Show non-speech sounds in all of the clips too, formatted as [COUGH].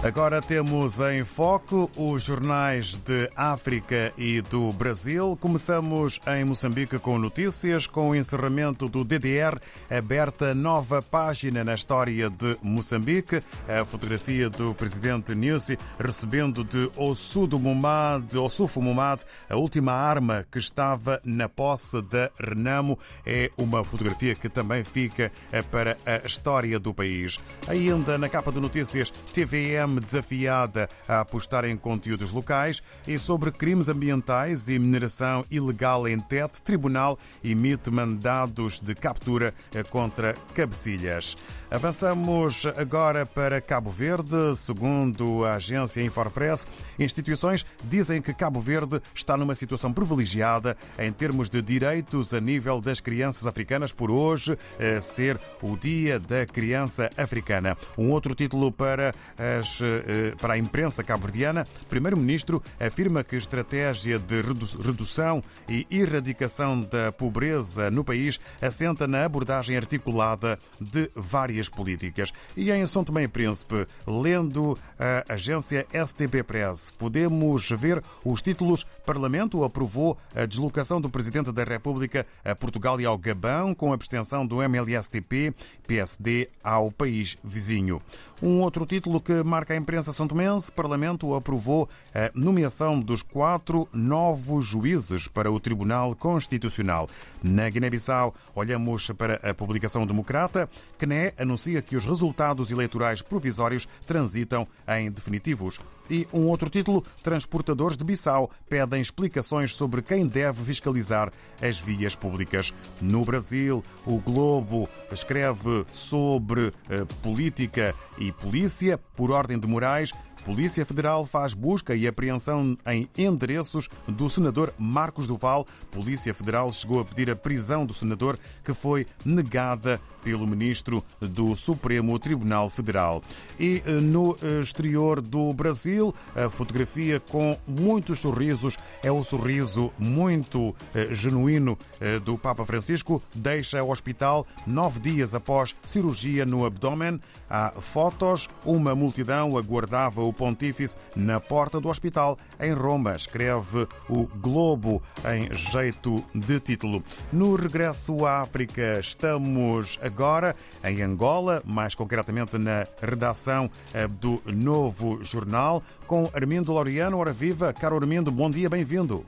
Agora temos em foco os jornais de África e do Brasil. Começamos em Moçambique com notícias, com o encerramento do DDR, aberta nova página na história de Moçambique. A fotografia do presidente Nussi recebendo de Ossudo Mumad, Ossufo Mumad, a última arma que estava na posse da Renamo. É uma fotografia que também fica para a história do país. Ainda na capa de notícias, TVM desafiada a apostar em conteúdos locais e sobre crimes ambientais e mineração ilegal em Tete, tribunal emite mandados de captura contra cabecilhas. Avançamos agora para Cabo Verde. Segundo a agência Infopress, instituições dizem que Cabo Verde está numa situação privilegiada em termos de direitos a nível das crianças africanas, por hoje ser o Dia da Criança Africana. Um outro título para as eh, para a imprensa cabo-verdiana, Primeiro-Ministro afirma que a estratégia de redução e erradicação da pobreza no país assenta na abordagem articulada de várias políticas. E em São Tomé e Príncipe, lendo a agência STP Press, podemos ver os títulos Parlamento aprovou a deslocação do Presidente da República a Portugal e ao Gabão com abstenção do MLSTP, PSD ao país vizinho. Um outro título que marca a imprensa são tomense, Parlamento aprovou a nomeação dos quatro novos juízes para o Tribunal Constitucional. Na Guiné-Bissau, olhamos para a publicação democrata. CNE anuncia que os resultados eleitorais provisórios transitam em definitivos. E um outro título: Transportadores de Bissau pedem explicações sobre quem deve fiscalizar as vias públicas. No Brasil, o Globo escreve sobre eh, política e polícia por ordem de Moraes. Polícia Federal faz busca e apreensão em endereços do senador Marcos Duval. Polícia Federal chegou a pedir a prisão do senador, que foi negada pelo ministro do Supremo Tribunal Federal. E eh, no exterior do Brasil, a fotografia com muitos sorrisos é o sorriso muito eh, genuíno eh, do Papa Francisco. Deixa o hospital nove dias após cirurgia no abdômen. Há fotos, uma multidão aguardava o pontífice na porta do hospital em Roma, escreve o Globo em jeito de título. No regresso à África, estamos agora em Angola, mais concretamente na redação eh, do Novo Jornal, com Armindo Laureano. Ora viva, caro Armindo, bom dia, bem-vindo.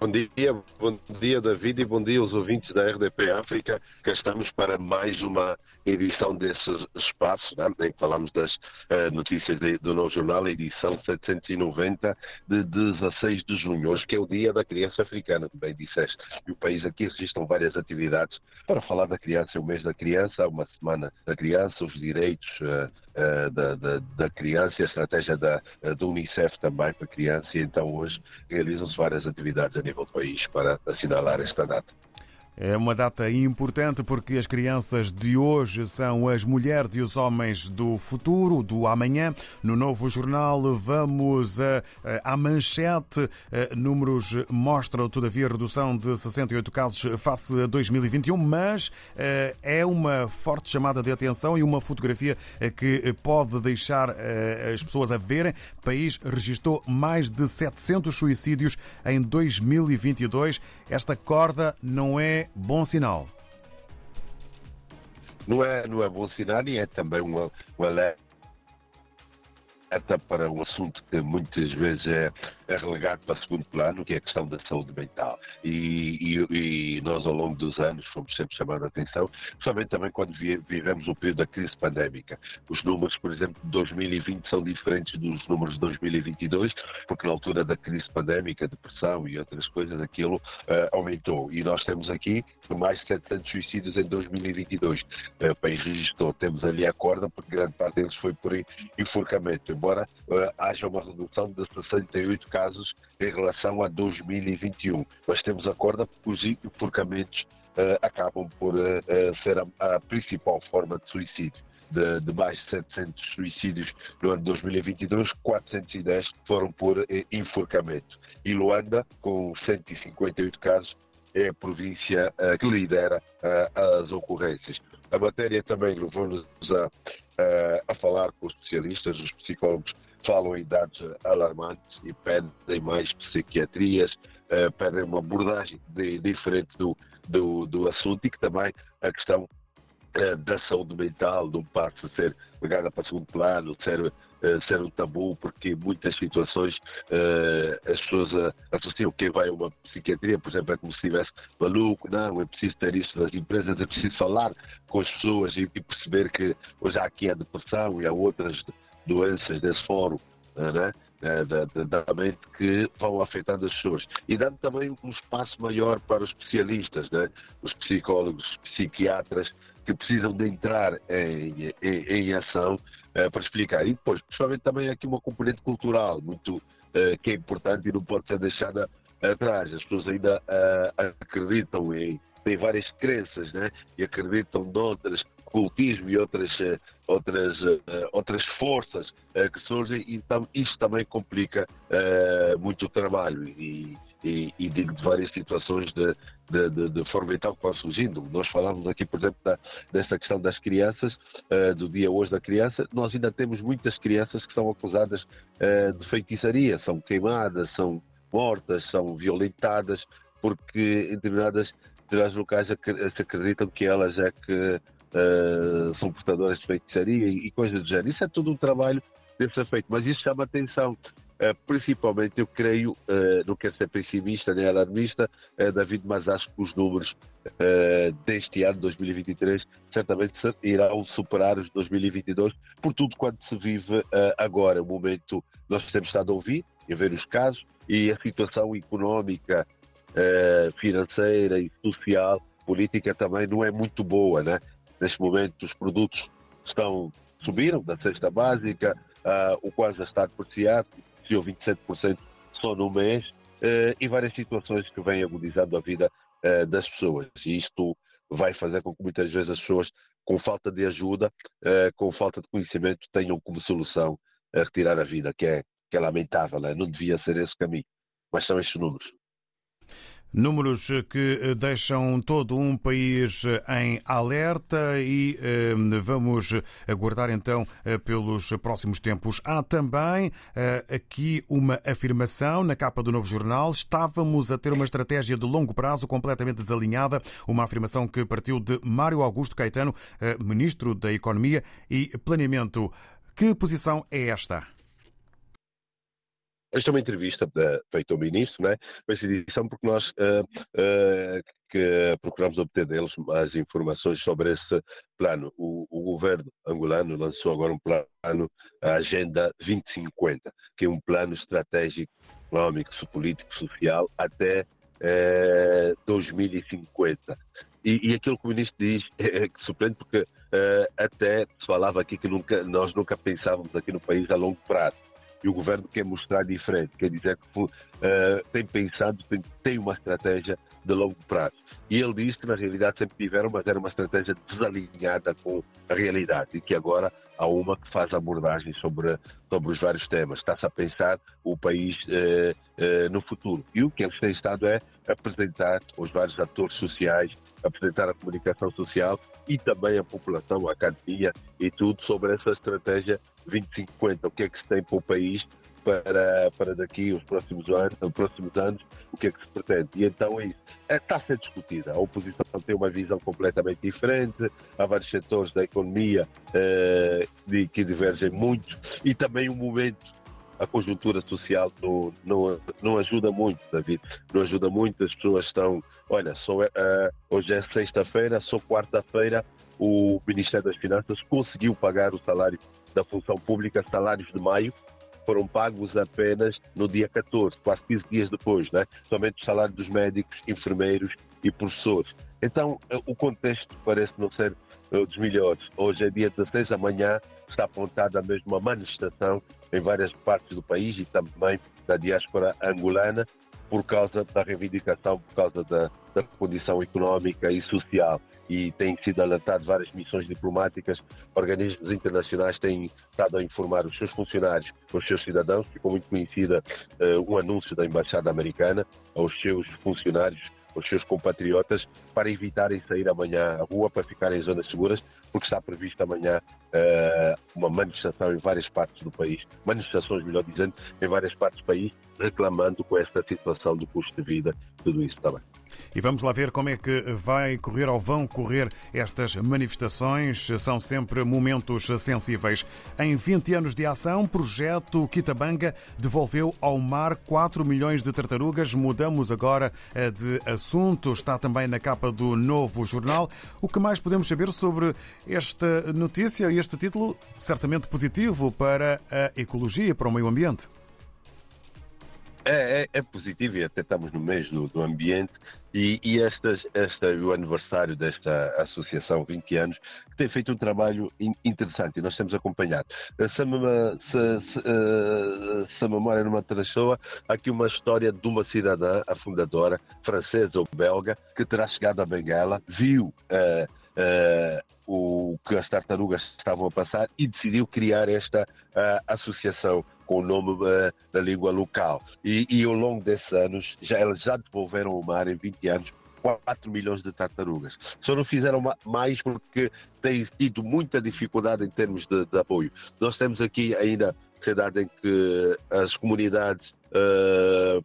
Bom dia, bom dia David e bom dia aos ouvintes da RDP África. Cá estamos para mais uma edição desse espaço, né, em que falamos das uh, notícias de, do Novo Jornal, edição 790 de 16 de junho, hoje que é o Dia da Criança Africana, bem disseste. E o país aqui registram várias atividades para falar da criança, o mês da criança, uma semana da criança, os direitos uh, uh, da, da, da, criança e a estratégia da, da Unicef também para a criança, e então hoje realizam-se várias atividades a nível do país para assinalar esta data. É uma data importante porque as crianças de hoje são as mulheres e os homens do futuro, do amanhã. No novo jornal vamos à manchete. Números mostram, todavia, redução de 68 casos face a 2021, mas é uma forte chamada de atenção e uma fotografia que pode deixar as pessoas a verem. O país registrou mais de 700 suicídios em 2022. Esta corda não é bom sinal. Não é, não é bom sinal e é também um, um alerta para um assunto que muitas vezes é, é relegado para segundo plano, que é a questão da saúde mental. E, e, e nós, ao longo dos anos, fomos sempre chamando a atenção, principalmente também quando vivemos o período da crise pandémica. Os números, por exemplo, de 2020 são diferentes dos números de 2022, porque na altura da crise pandémica, depressão e outras coisas, aquilo uh, aumentou. E nós temos aqui mais de 700 suicídios em 2022. Uh, o país registrou, temos ali a corda, porque grande parte deles foi por enforcamento, embora uh, haja uma redução de 68 casos em relação a 2021. Mas temos a corda os enforcamentos uh, acabam por uh, ser a, a, principal forma de suicídio. De, de, mais de 700 suicídios no ano de 2022, 410 foram por enforcamento. E Luanda, com 158 casos, é a província uh, que lidera uh, as ocorrências. A matéria também levou-nos a, a falar com os especialistas, os psicólogos falam em dados alarmantes e pedem mais psiquiatrias, pedem uma abordagem de, diferente do, do, do assunto e que também a questão da saúde mental passa a ser pegada para segundo plano, ser eh, ser um tabu, porque muitas situações uh, as pessoas uh, associam quem vai a uma psiquiatria, por exemplo, é como se estivesse maluco, não, é preciso ter isto nas empresas, é preciso falar com as pessoas e, e perceber que hoje há aqui a depressão e há outras doenças desse fórum. Né? Da, da, da, mente que vão afetando as pessoas e dando também um espaço maior para os especialistas, né? os psicólogos, os psiquiatras que precisam de entrar em, em, em ação uh, para explicar. E depois, principalmente também aqui uma componente cultural muito uh, que é importante e não pode ser deixada atrás. As pessoas ainda uh, acreditam em têm várias crenças, né? E acreditam noutras cultismo e outras outras outras forças que surgem. Então isso também complica muito o trabalho e e, e digo de várias situações de, de, de, de forma que vão surgindo. Nós falamos aqui, por exemplo, da, dessa questão das crianças, do dia hoje da criança. Nós ainda temos muitas crianças que são acusadas de feitiçaria, são queimadas, são mortas, são violentadas, porque em determinadas, determinados locais se acreditam que elas é que uh, são portadoras de feitiçaria e, e coisas do género. Isso é todo um trabalho deve ser feito, mas isso chama atenção. Uh, principalmente, eu creio, uh, não quero ser pessimista nem alarmista, uh, David, mas acho que os números deste ano, 2023, certamente irão superar os de 2022, por tudo quanto se vive agora. O momento, nós temos estado a ouvir e a ver os casos e a situação económica, financeira e social, política também não é muito boa, né? Neste momento, os produtos estão subiram da cesta básica, uh, o qual já está depreciado, desceu 27% só no mês, uh, e várias situações que vêm agudizando a vida uh, das pessoas. E isto vai fazer com que muitas vezes as pessoas, com falta de ajuda, com falta de conhecimento, tenham como solução retirar a vida, que é, que é lamentável, né? não devia ser esse caminho. Mas são estes números. Números que deixam todo um país em alerta e eh, vamos aguardar então eh, pelos próximos tempos. Há também eh, aqui uma afirmação na capa do novo jornal. Estávamos a ter uma estratégia de longo prazo completamente desalinhada. Uma afirmação que partiu de Mário Augusto Caetano, ministro da Economia e Planeamento. Que posição é esta? Esta é uma entrevista feita ao Ministro, né? essa edição porque nós uh, uh, que procuramos obter deles mais informações sobre esse plano. O, o, governo angolano lançou agora um plano, a Agenda 2050, que é um plano estratégico, económico, político, social, até 2050. E, e, aquilo que o ministro diz [LAUGHS] é, que surpreende porque até se falava aqui que nunca, nós nunca pensávamos aqui no país a longo prazo e o governo quer mostrar diferente, quer dizer que uh, tem pensado, tem, tem uma estratégia de longo prazo. E ele disse que na realidade sempre tiveram, mas era uma estratégia desalinhada com a realidade e que agora há uma que faz abordagem sobre, sobre os vários temas. Está-se a pensar o país eh, eh, no futuro. E o que eles têm estado é apresentar os vários atores sociais, apresentar a comunicação social e também a população, a academia e tudo sobre essa estratégia 2050. O que é que se tem para o país para, para daqui os próximos anos, os próximos anos, o que é que se pretende. E então é isso. É, está a ser discutida. A oposição tem uma visão completamente diferente, há vários setores da economia eh, que divergem muito e também o momento a conjuntura social não, não, não ajuda muito, David. Não ajuda muito, as pessoas estão. Olha, só, uh, hoje é sexta-feira, só quarta-feira o Ministério das Finanças conseguiu pagar o salário da função pública, salários de maio, foram pagos apenas no dia 14, quase 15 dias depois, né? somente o salário dos médicos, enfermeiros e professores. Então, eh, o contexto parece não ser uh, dos melhores. Hoje é dia 16, amanhã está apontada a mesma manifestação em várias partes do país e também da diáspora angolana por causa da reivindicação, por causa da, da condição económica e social. E têm sido alertadas várias missões diplomáticas, organismos internacionais têm estado a informar os seus funcionários, os seus cidadãos, ficou muito conhecida uh, um anúncio da Embaixada Americana aos seus funcionários os seus compatriotas para evitarem sair amanhã à rua, para ficarem em zonas seguras, porque está prevista amanhã uh, uma manifestação em várias partes do país, manifestações, melhor dizendo, em várias partes do país, reclamando com esta situação do custo de vida, tudo isso também. E vamos lá ver como é que vai correr ou vão correr estas manifestações. São sempre momentos sensíveis. Em 20 anos de ação, projeto Quitabanga devolveu ao mar 4 milhões de tartarugas. Mudamos agora eh, de assunto. Está também na capa do novo jornal. O que mais podemos saber sobre esta notícia e este título? Certamente positivo para a ecologia, para o meio ambiente. É, é, é, positivo e até estamos no mês do, do ambiente e, e esta, o aniversário desta associação, 20 anos, que tem feito um trabalho interessante e nós temos acompanhado. Se, se, se, eh, se a memória não me atravessou, há aqui uma história de uma cidadã, a fundadora, francesa ou belga, que terá chegado a Benguela, viu uh, o que as tartarugas estavam a passar e decidiu criar esta uh, associação com o nome uh, da língua local. E, e, ao longo desses anos, já, já devolveram ao mar em 20 anos 4 milhões de tartarugas. Só não fizeram mais porque têm tido muita dificuldade em termos de, de apoio. Nós temos aqui ainda sociedade em que as comunidades uh,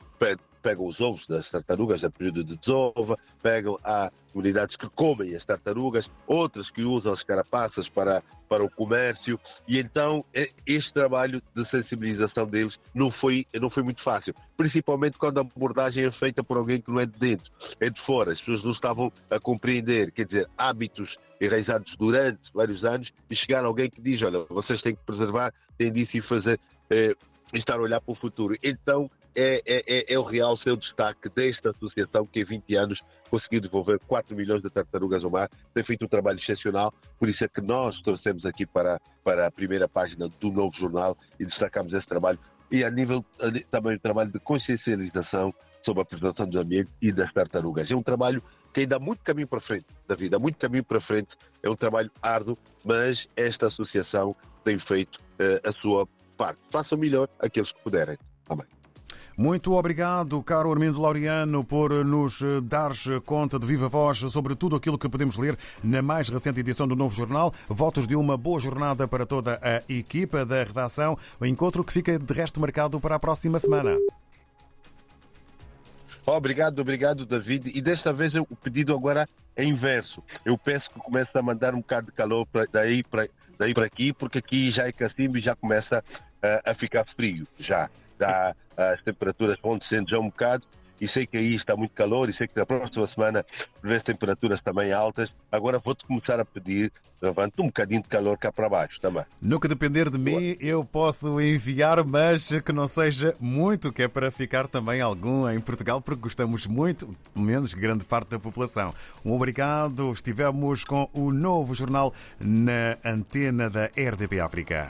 pegam os ovos das tartarugas a período de desova, pegam há comunidades que comem as tartarugas, outras que usam as carapaças para, para o comércio, e então é, este trabalho de sensibilização deles não foi, não foi muito fácil, principalmente quando a abordagem é feita por alguém que não é de dentro, é de fora, as pessoas não estavam a compreender, quer dizer, hábitos enraizados durante vários anos, e chegar alguém que diz, olha, vocês têm que preservar, têm disso e fazer... Eh, estar a olhar para o futuro. Então, é, é, é, é o real seu destaque desta associação que em 20 anos conseguiu devolver 4 milhões de tartarugas ao mar, tem feito um trabalho excepcional, por isso é que nós trouxemos aqui para, para a primeira página do novo jornal e destacamos esse trabalho. E a nível também o trabalho de consciencialização sobre a preservação do ambiente e das tartarugas. É um trabalho que ainda há muito caminho para frente da vida, há muito caminho para frente, é um trabalho árduo, mas esta associação tem feito uh, a sua parte. Façam melhor aqueles que puderem. Amém. Muito obrigado, caro Armindo Laureano, por nos dares conta de viva voz sobre tudo aquilo que podemos ler na mais recente edição do Novo Jornal. Votos de uma boa jornada para toda a equipa da redação. O encontro que fica de resto marcado para a próxima semana. Obrigado, obrigado, David. E desta vez o pedido agora é inverso. Eu peço que comece a mandar um bocado de calor pra, daí para daí aqui, porque aqui já é Cacimbo e já começa uh, a ficar frio. Já já, as temperaturas vão descendo já um bocado e sei que aí está muito calor e sei que na próxima semana prevê temperaturas também altas. Agora vou-te começar a pedir, levante um bocadinho de calor cá para baixo também. Que depender de mim, eu posso enviar, mas que não seja muito, que é para ficar também algum em Portugal, porque gostamos muito, pelo menos grande parte da população. Um obrigado. Estivemos com o novo jornal na antena da RDP África.